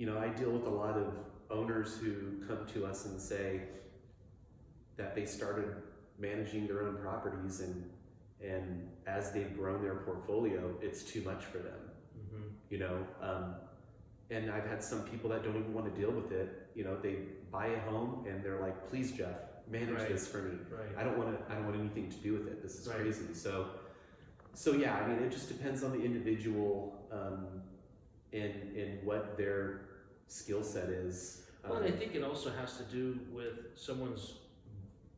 you know, I deal with a lot of owners who come to us and say that they started managing their own properties and and as they've grown their portfolio, it's too much for them. Mhm. You know, um, and I've had some people that don't even want to deal with it. You know, they buy a home and they're like, "Please, Jeff, manage Right. this for me. Right. I don't want to. I don't want anything to do with it. This is Right. crazy." So, so yeah, I mean, it just depends on the individual um, and and what their skill set is. Well, and I Um, think it also has to do with someone's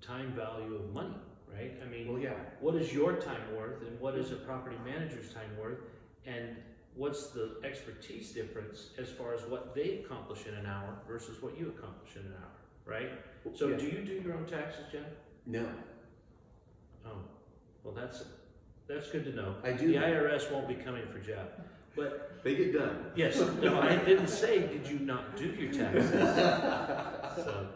time value of money, right? I mean, well, yeah, what is your time worth and what is a property manager's time worth? And what's the expertise difference as far as what they accomplish in an hour versus what you accomplish in an hour, right? So yeah. do you do your own taxes, Jeff? no, Oh, well, that's, that's good to know. I do. The IRS won't be coming for Jeff. But They get done. yes, no, I didn't say, did you not do your taxes? So,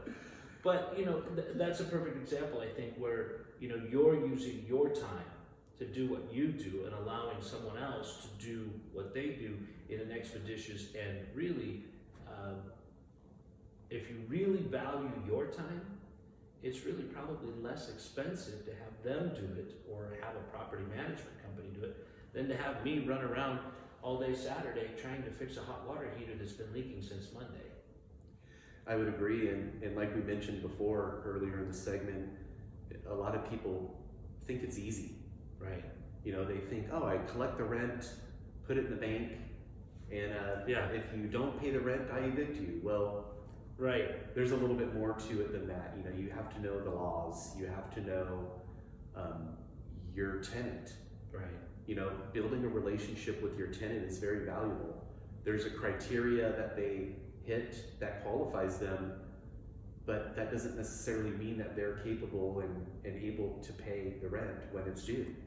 but you know, th- that's a perfect example, I think, where you know you're using your time to do what you do and allowing someone else to do what they do in an expeditious and really, um, if you really value your time, it's really probably less expensive to have them do it or have a property management company do it than to have me run around all day Saturday trying to fix a hot water heater that's been leaking since Monday. I would agree, and, and like we mentioned before earlier in the segment, a lot of people think it's easy. Right. You know, they think, oh, I collect the rent, put it in the bank, and uh, Yeah. if you don't pay the rent, I evict you. Well, Right. there's a little bit more to it than that. You know, you have to know the laws. You have to know um, your tenant. Right. You know, building a relationship with your tenant is very valuable. There's a criteria that they hit that qualifies them, but that doesn't necessarily mean that they're capable and, and able to pay the rent when it's due.